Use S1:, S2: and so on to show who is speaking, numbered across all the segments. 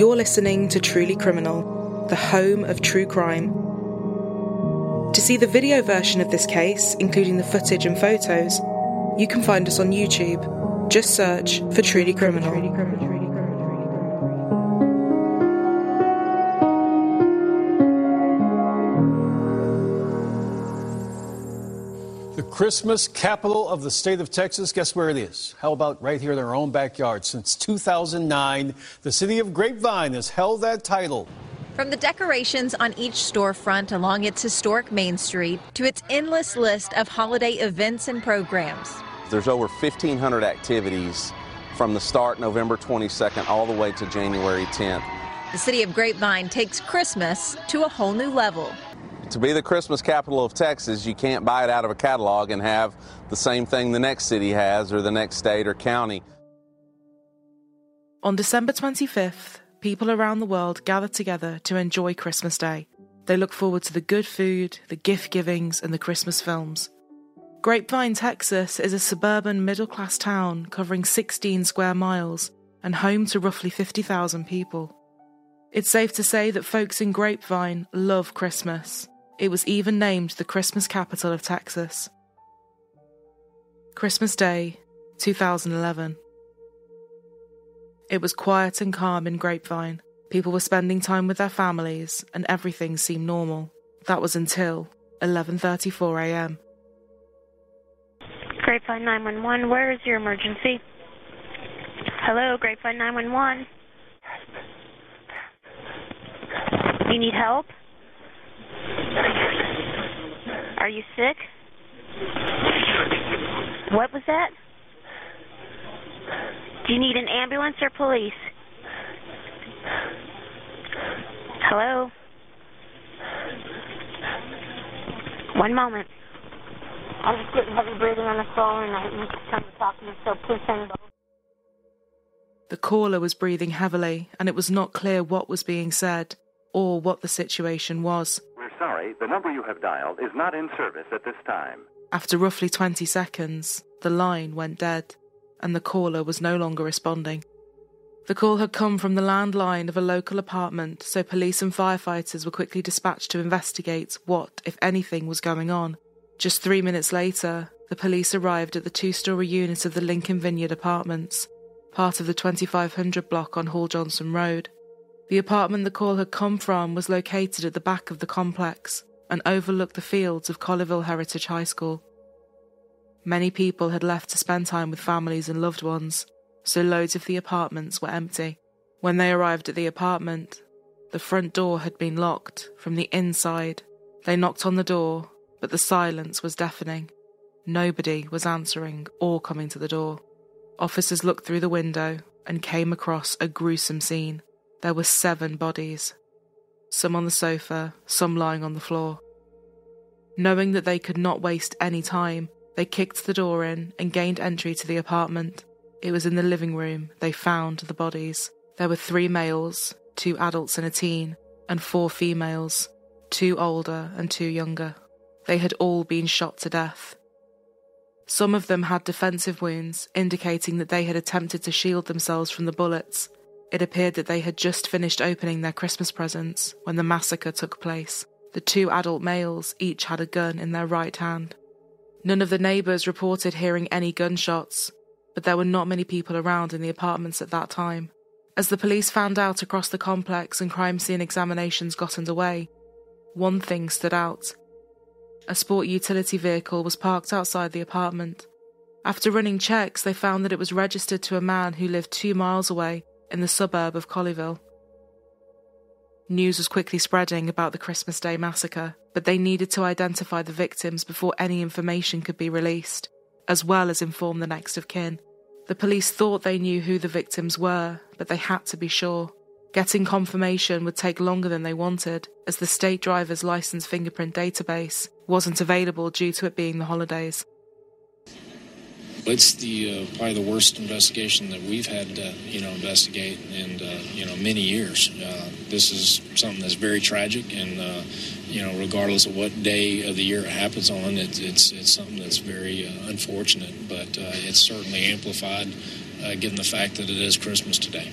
S1: You're listening to Truly Criminal, the home of true crime. To see the video version of this case, including the footage and photos, you can find us on YouTube. Just search for Truly Criminal.
S2: Christmas capital of the state of Texas, guess where it is? How about right here in our own backyard? Since 2009, the city of Grapevine has held that title.
S3: From the decorations on each storefront along its historic Main Street to its endless list of holiday events and programs.
S4: There's over 1,500 activities from the start November 22nd all the way to January 10th.
S3: The city of Grapevine takes Christmas to a whole new level.
S4: To be the Christmas capital of Texas, you can't buy it out of a catalog and have the same thing the next city has or the next state or county.
S1: On December 25th, people around the world gather together to enjoy Christmas Day. They look forward to the good food, the gift givings, and the Christmas films. Grapevine, Texas is a suburban middle class town covering 16 square miles and home to roughly 50,000 people. It's safe to say that folks in Grapevine love Christmas. It was even named the Christmas capital of Texas. Christmas Day, 2011. It was quiet and calm in Grapevine. People were spending time with their families and everything seemed normal. That was until 11:34 a.m.
S5: Grapevine 911, where is your emergency? Hello, Grapevine 911. You need help? Are you sick? What was that? Do you need an ambulance or police? Hello? One moment. I'm just getting heavy breathing on the phone and I need someone to talk to me, so please send both.
S1: The caller was breathing heavily, and it was not clear what was being said or what the situation was.
S6: Sorry, the number you have dialed is not in service at this time.
S1: After roughly 20 seconds, the line went dead, and the caller was no longer responding. The call had come from the landline of a local apartment, so police and firefighters were quickly dispatched to investigate what, if anything, was going on. Just three minutes later, the police arrived at the two story unit of the Lincoln Vineyard Apartments, part of the 2500 block on Hall Johnson Road. The apartment the call had come from was located at the back of the complex and overlooked the fields of Colleyville Heritage High School. Many people had left to spend time with families and loved ones, so loads of the apartments were empty. When they arrived at the apartment, the front door had been locked from the inside. They knocked on the door, but the silence was deafening. Nobody was answering or coming to the door. Officers looked through the window and came across a gruesome scene. There were seven bodies, some on the sofa, some lying on the floor. Knowing that they could not waste any time, they kicked the door in and gained entry to the apartment. It was in the living room they found the bodies. There were three males, two adults and a teen, and four females, two older and two younger. They had all been shot to death. Some of them had defensive wounds, indicating that they had attempted to shield themselves from the bullets. It appeared that they had just finished opening their Christmas presents when the massacre took place. The two adult males each had a gun in their right hand. None of the neighbours reported hearing any gunshots, but there were not many people around in the apartments at that time. As the police found out across the complex and crime scene examinations got underway, one thing stood out. A sport utility vehicle was parked outside the apartment. After running checks, they found that it was registered to a man who lived two miles away in the suburb of Colleyville. News was quickly spreading about the Christmas Day massacre, but they needed to identify the victims before any information could be released, as well as inform the next of kin. The police thought they knew who the victims were, but they had to be sure. Getting confirmation would take longer than they wanted, as the state driver's license fingerprint database wasn't available due to it being the holidays.
S7: It's the uh, probably the worst investigation that we've had to you know investigate in uh, you know many years. Uh, this is something that's very tragic, and uh, you know regardless of what day of the year it happens on, it, it's it's something that's very uh, unfortunate. But uh, it's certainly amplified given the fact that it is Christmas today.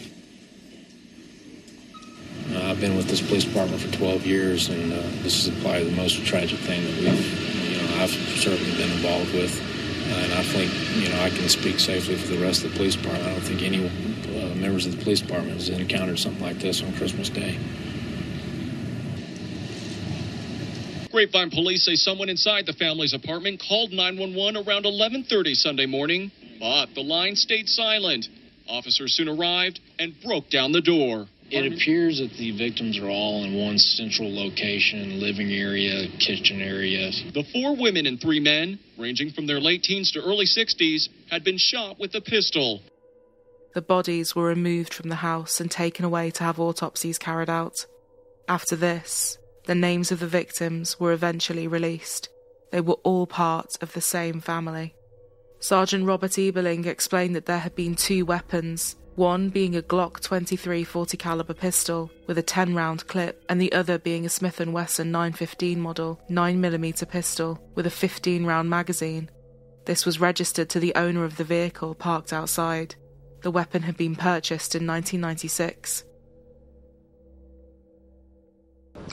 S7: I've been with this police department for 12 years, and this is probably the most tragic thing that we've, you know, I've certainly been involved with. And I think, you know, I can speak safely for the rest of the police department. I don't think any uh, members of the police department has encountered something like this on Christmas Day.
S8: Grapevine police say someone inside the family's apartment called 911 around 11:30 Sunday morning, but the line stayed silent. Officers soon arrived and broke down the door.
S7: It appears that the victims are all in one central location, living area, kitchen area.
S8: The four women and three men, ranging from their late teens to early 60s, had been shot with a pistol.
S1: The bodies were removed from the house and taken away to have autopsies carried out. After this, the names of the victims were eventually released. They were all part of the same family. Sergeant Robert Eberling explained that there had been two weapons, one being a Glock 23 40 caliber pistol with a 10 round clip and the other being a Smith & Wesson 915 model 9mm pistol with a 15 round magazine. This was registered to the owner of the vehicle parked outside. The weapon had been purchased in 1996.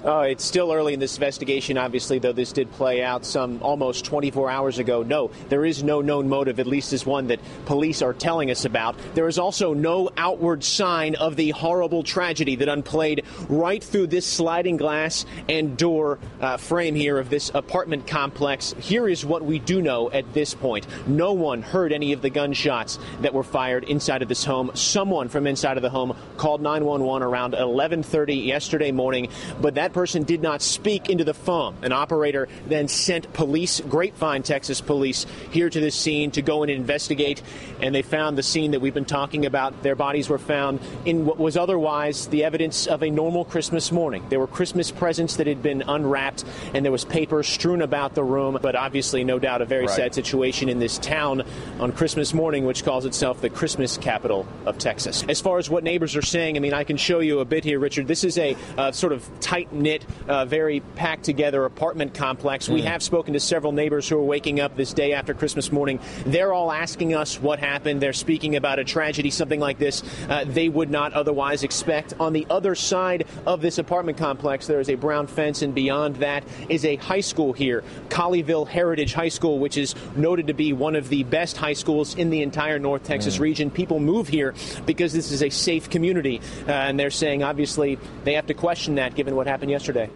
S9: Uh, it's still early in this investigation, obviously, though this did play out some almost 24 hours ago. No, there is no known motive, at least is one that police are telling us about. There is also no outward sign of the horrible tragedy that unplayed right through this sliding glass and door uh, frame here of this apartment complex. Here is what we do know at this point. No one heard any of the gunshots that were fired inside of this home. Someone from inside of the home called 911 around 11:30 yesterday morning, but that person did not speak into the phone. An operator then sent police, Grapevine, Texas police, here to this scene to go and investigate. And they found the scene that we've been talking about. Their bodies were found in what was otherwise the evidence of a normal Christmas morning. There were Christmas presents that had been unwrapped, and there was paper strewn about the room. But obviously, no doubt, a very
S4: Right.
S9: sad situation in this town on Christmas morning, which calls itself the Christmas capital of Texas. As far as what neighbors are saying, I mean, I can show you a bit here, Richard. This is a uh, sort of tight knit, uh, very packed together apartment complex. We
S4: Mm.
S9: have spoken to several neighbors who are waking up this day after Christmas morning. They're all asking us what happened. They're speaking about a tragedy, something like this uh, they would not otherwise expect. On the other side of this apartment complex, there is a brown fence, and beyond that is a high school here, Colleyville Heritage High School, which is noted to be one of the best high schools in the entire North Texas region. People move here because this is a safe community, uh, and they're saying obviously they have to question that given what happened yesterday.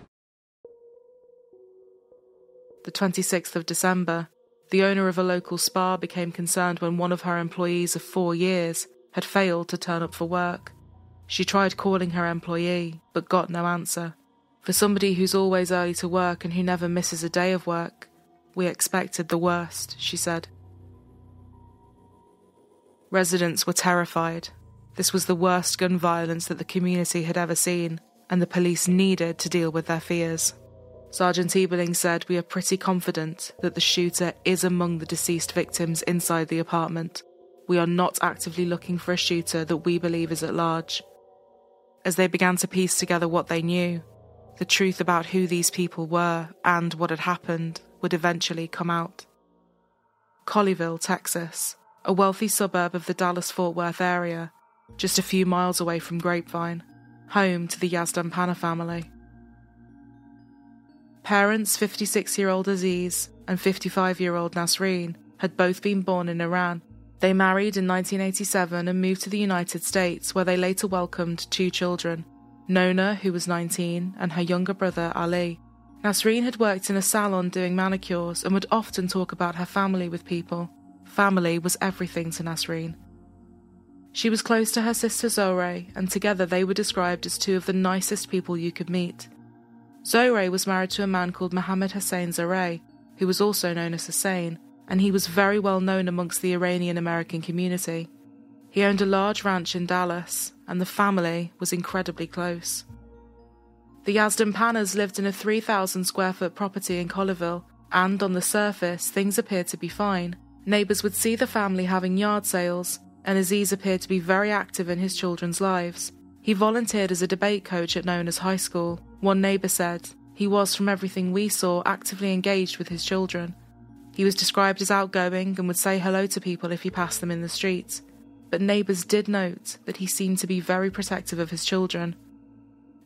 S1: The 26th of December, the owner of a local spa became concerned when one of her employees of four years had failed to turn up for work. She tried calling her employee, but got no answer. For somebody who's always early to work and who never misses a day of work, we expected the worst, she said. Residents were terrified. This was the worst gun violence that the community had ever seen, and the police needed to deal with their fears. Sergeant Eberling said, We are pretty confident that the shooter is among the deceased victims inside the apartment. We are not actively looking for a shooter that we believe is at large. As they began to piece together what they knew, the truth about who these people were and what had happened would eventually come out. Colleyville, Texas, a wealthy suburb of the Dallas Fort Worth area, just a few miles away from Grapevine, home to the Yazdanpanah family. Parents 56 year old Aziz and 55 year old Nasreen had both been born in Iran. They married in 1987 and moved to the United States, where they later welcomed two children Nona, who was 19, and her younger brother Ali. Nasreen had worked in a salon doing manicures and would often talk about her family with people. Family was everything to Nasreen. She was close to her sister Zohre, and together they were described as two of the nicest people you could meet. Zohre was married to a man called Mohammed Hussein Zareh, who was also known as Hussein, and he was very well known amongst the Iranian American community. He owned a large ranch in Dallas, and the family was incredibly close. The Yazdan lived in a 3,000 square foot property in Colleyville, and on the surface, things appeared to be fine. Neighbours would see the family having yard sales, and Aziz appeared to be very active in his children's lives. He volunteered as a debate coach at Nona's high school. One neighbour said, he was, from everything we saw, actively engaged with his children. He was described as outgoing and would say hello to people if he passed them in the street. But neighbours did note that he seemed to be very protective of his children.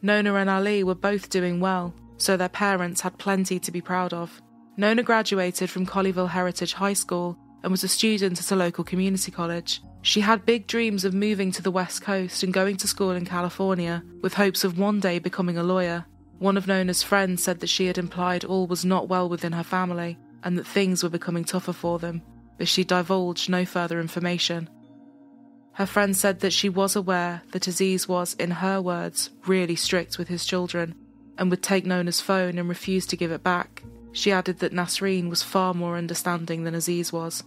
S1: Nona and Ali were both doing well, so their parents had plenty to be proud of. Nona graduated from Colleyville Heritage High School and was a student at a local community college. She had big dreams of moving to the West Coast and going to school in California, with hopes of one day becoming a lawyer. One of Nona's friends said that she had implied all was not well within her family and that things were becoming tougher for them, but she divulged no further information. Her friend said that she was aware that Aziz was, in her words, really strict with his children and would take Nona's phone and refuse to give it back. She added that Nasreen was far more understanding than Aziz was.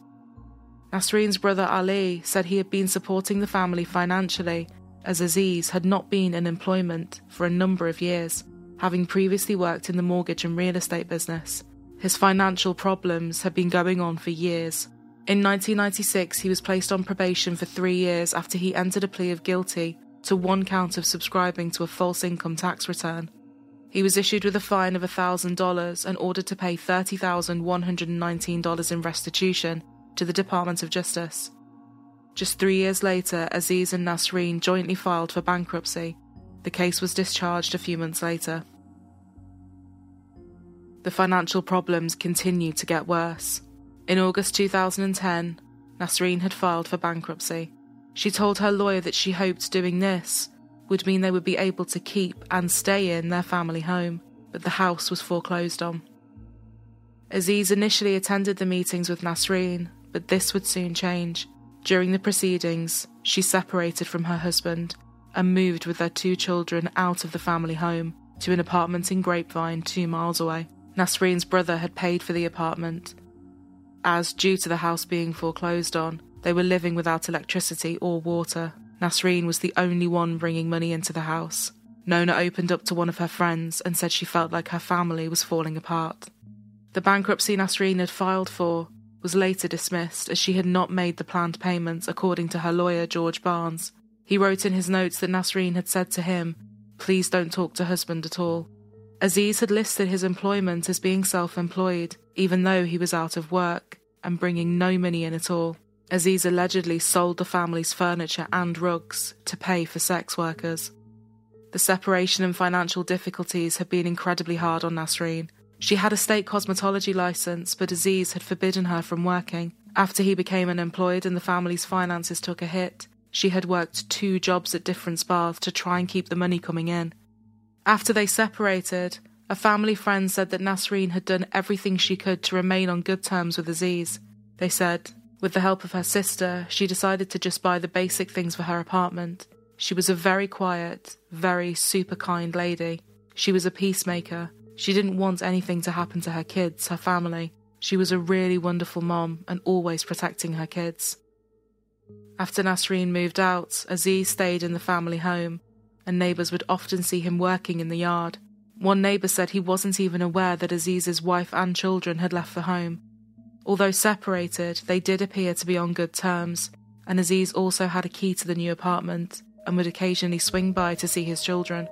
S1: Nasreen's brother Ali said he had been supporting the family financially as Aziz had not been in employment for a number of years, having previously worked in the mortgage and real estate business. His financial problems had been going on for years, in 1996, he was placed on probation for three years after he entered a plea of guilty to one count of subscribing to a false income tax return. He was issued with a fine of $1,000 and ordered to pay $30,119 in restitution to the Department of Justice. Just three years later, Aziz and Nasreen jointly filed for bankruptcy. The case was discharged a few months later. The financial problems continued to get worse. In August 2010, Nasreen had filed for bankruptcy. She told her lawyer that she hoped doing this would mean they would be able to keep and stay in their family home, but the house was foreclosed on. Aziz initially attended the meetings with Nasreen, but this would soon change. During the proceedings, she separated from her husband and moved with their two children out of the family home to an apartment in Grapevine, two miles away. Nasreen's brother had paid for the apartment, as, due to the house being foreclosed on, they were living without electricity or water. Nasreen was the only one bringing money into the house. Nona opened up to one of her friends and said she felt like her family was falling apart. The bankruptcy Nasreen had filed for was later dismissed as she had not made the planned payments, according to her lawyer, George Barnes. He wrote in his notes that Nasreen had said to him, Please don't talk to husband at all. Aziz had listed his employment as being self employed, even though he was out of work and bringing no money in at all. Aziz allegedly sold the family's furniture and rugs to pay for sex workers. The separation and financial difficulties had been incredibly hard on Nasreen. She had a state cosmetology license, but Aziz had forbidden her from working. After he became unemployed and the family's finances took a hit, she had worked two jobs at different spas to try and keep the money coming in. After they separated, a family friend said that Nasreen had done everything she could to remain on good terms with Aziz. They said, with the help of her sister, she decided to just buy the basic things for her apartment. She was a very quiet, very super kind lady. She was a peacemaker. She didn't want anything to happen to her kids, her family. She was a really wonderful mom and always protecting her kids. After Nasreen moved out, Aziz stayed in the family home, and neighbours would often see him working in the yard. One neighbour said he wasn't even aware that Aziz's wife and children had left the home. Although separated, they did appear to be on good terms, and Aziz also had a key to the new apartment and would occasionally swing by to see his children.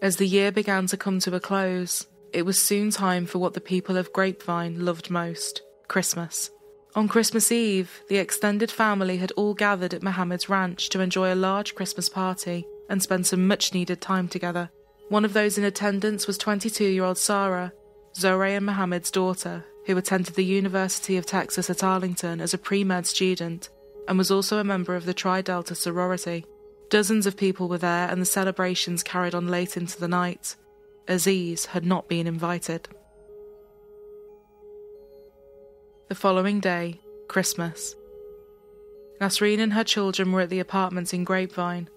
S1: As the year began to come to a close, it was soon time for what the people of Grapevine loved most Christmas. On Christmas Eve, the extended family had all gathered at Mohammed's ranch to enjoy a large Christmas party and spend some much needed time together. One of those in attendance was 22 year old Sarah, Zohre and Mohammed's daughter, who attended the University of Texas at Arlington as a pre med student and was also a member of the Tri Delta sorority. Dozens of people were there, and the celebrations carried on late into the night. Aziz had not been invited. The following day, Christmas. Nasreen and her children were at the apartment in Grapevine.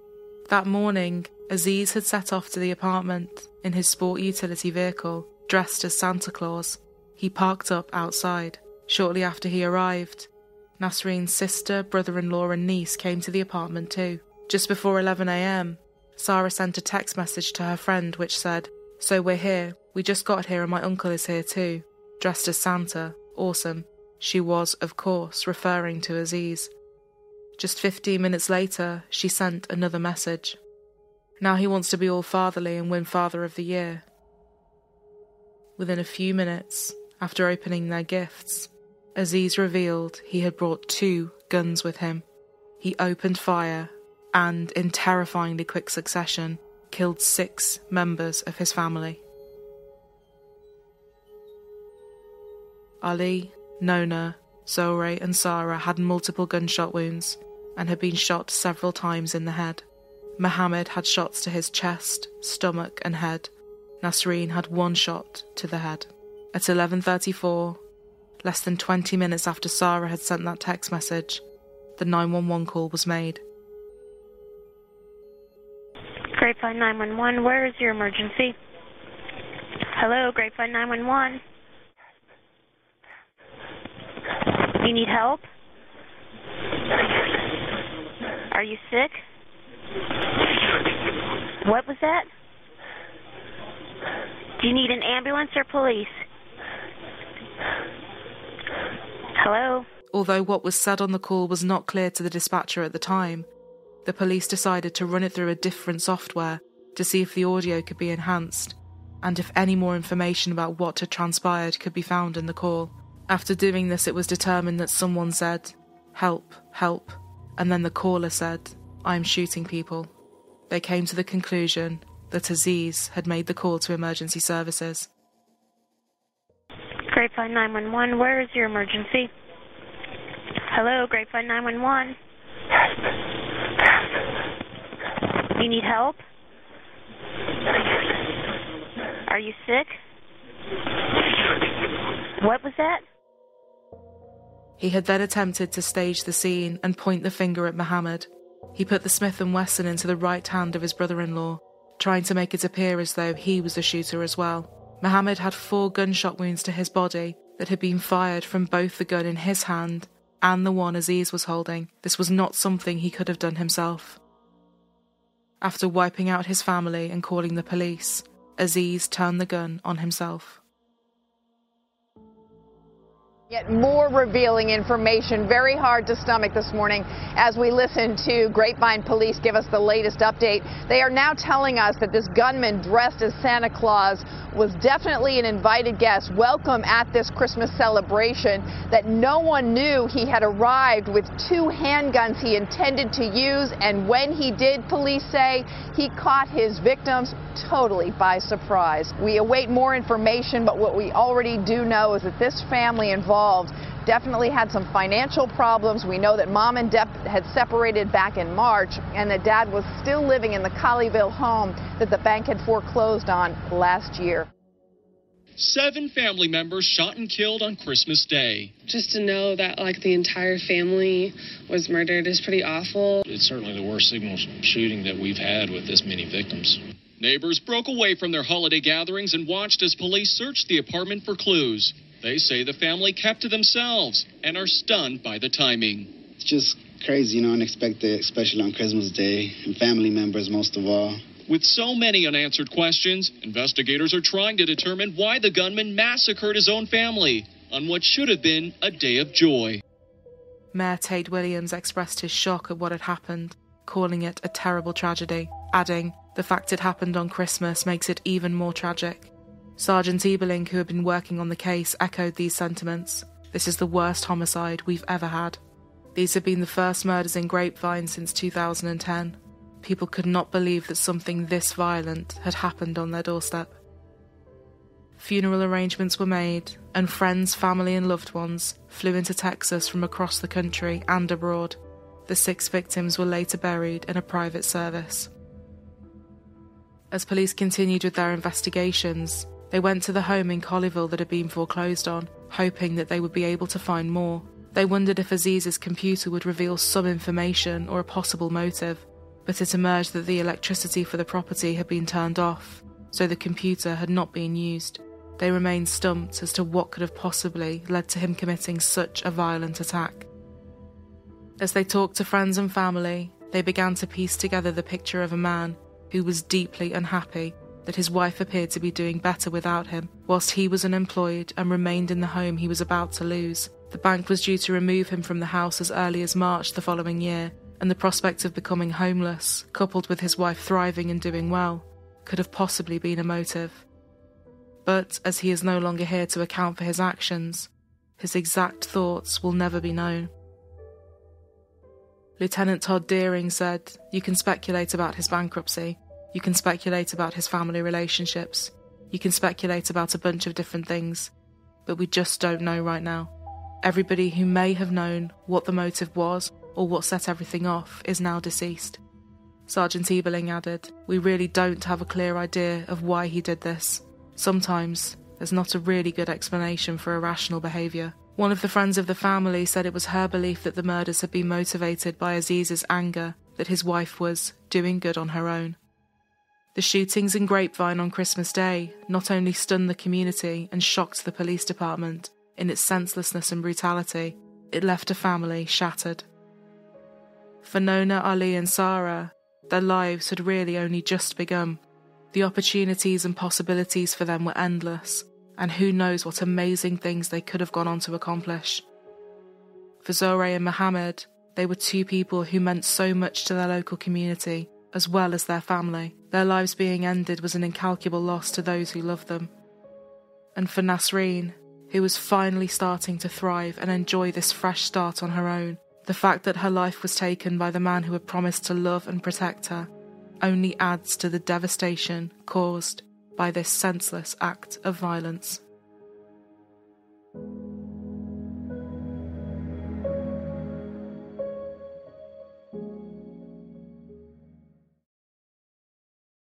S1: That morning, Aziz had set off to the apartment in his sport utility vehicle, dressed as Santa Claus. He parked up outside. Shortly after he arrived, Nasreen's sister, brother in law, and niece came to the apartment too. Just before 11am, Sarah sent a text message to her friend which said, So we're here. We just got here and my uncle is here too. Dressed as Santa. Awesome. She was, of course, referring to Aziz. Just 15 minutes later, she sent another message. Now he wants to be all fatherly and win Father of the Year. Within a few minutes, after opening their gifts, Aziz revealed he had brought two guns with him. He opened fire and, in terrifyingly quick succession, killed six members of his family. Ali, Nona, Zohre, and Sarah had multiple gunshot wounds and had been shot several times in the head. Mohammed had shots to his chest, stomach, and head. Nasreen had one shot to the head. At 11:34, less than 20 minutes after Sarah had sent that text message, the 911 call was made.
S5: Grapevine 911, where is your emergency? Hello, Grapevine 911. You need help? Are you sick? What was that? Do you need an ambulance or police? Hello?
S1: Although what was said on the call was not clear to the dispatcher at the time, the police decided to run it through a different software to see if the audio could be enhanced and if any more information about what had transpired could be found in the call. After doing this, it was determined that someone said, Help, help, and then the caller said, I'm shooting people. They came to the conclusion that Aziz had made the call to emergency services.
S5: Grapevine 911, where is your emergency? Hello, Grapevine 911. You need help? Are you sick? What was that?
S1: He had then attempted to stage the scene and point the finger at Mohammed. He put the Smith & Wesson into the right hand of his brother-in-law, trying to make it appear as though he was the shooter as well. Mohammed had four gunshot wounds to his body that had been fired from both the gun in his hand and the one Aziz was holding. This was not something he could have done himself. After wiping out his family and calling the police, Aziz turned the gun on himself.
S10: Yet more revealing information, very hard to stomach this morning as we listen to Grapevine Police give us the latest update. They are now telling us that this gunman dressed as Santa Claus was definitely an invited guest, welcome at this Christmas celebration, that no one knew he had arrived with two handguns he intended to use, and when he did, police say, he caught his victims totally by surprise. We await more information, but what we already do know is that this family involved definitely had some financial problems. We know that mom and dad had separated back in March and that dad was still living in the Colleyville home that the bank had foreclosed on last year.
S8: Seven family members shot and killed on Christmas Day.
S11: Just to know that like the entire family was murdered is pretty awful.
S7: It's certainly the worst signal shooting that we've had with this many victims.
S8: Neighbors broke away from their holiday gatherings and watched as police searched the apartment for clues. They say the family kept to themselves and are stunned by the timing.
S12: It's just crazy, you know, unexpected, especially on Christmas Day, and family members most of all.
S8: With so many unanswered questions, investigators are trying to determine why the gunman massacred his own family on what should have been a day of joy.
S1: Mayor Tate Williams expressed his shock at what had happened, calling it a terrible tragedy, adding, The fact it happened on Christmas makes it even more tragic. Sergeant Eberling, who had been working on the case, echoed these sentiments. This is the worst homicide we've ever had. These have been the first murders in Grapevine since 2010. People could not believe that something this violent had happened on their doorstep. Funeral arrangements were made, and friends, family, and loved ones flew into Texas from across the country and abroad. The six victims were later buried in a private service. As police continued with their investigations, they went to the home in Colleyville that had been foreclosed on, hoping that they would be able to find more. They wondered if Aziz's computer would reveal some information or a possible motive, but it emerged that the electricity for the property had been turned off, so the computer had not been used. They remained stumped as to what could have possibly led to him committing such a violent attack. As they talked to friends and family, they began to piece together the picture of a man who was deeply unhappy that his wife appeared to be doing better without him, whilst he was unemployed and remained in the home he was about to lose. The bank was due to remove him from the house as early as March the following year, and the prospect of becoming homeless, coupled with his wife thriving and doing well, could have possibly been a motive. But as he is no longer here to account for his actions, his exact thoughts will never be known. Lieutenant Todd Dearing said, You can speculate about his bankruptcy, you can speculate about his family relationships, you can speculate about a bunch of different things, but we just don't know right now. Everybody who may have known what the motive was or what set everything off is now deceased. Sergeant Eberling added, We really don't have a clear idea of why he did this. Sometimes there's not a really good explanation for irrational behaviour. One of the friends of the family said it was her belief that the murders had been motivated by Aziz's anger that his wife was doing good on her own. The shootings in Grapevine on Christmas Day not only stunned the community and shocked the police department in its senselessness and brutality, it left a family shattered. For Nona, Ali, and Sarah, their lives had really only just begun. The opportunities and possibilities for them were endless, and who knows what amazing things they could have gone on to accomplish. For Zohre and Mohammed, they were two people who meant so much to their local community, as well as their family. Their lives being ended was an incalculable loss to those who loved them. And for Nasreen, who was finally starting to thrive and enjoy this fresh start on her own, the fact that her life was taken by the man who had promised to love and protect her only adds to the devastation caused by this senseless act of violence.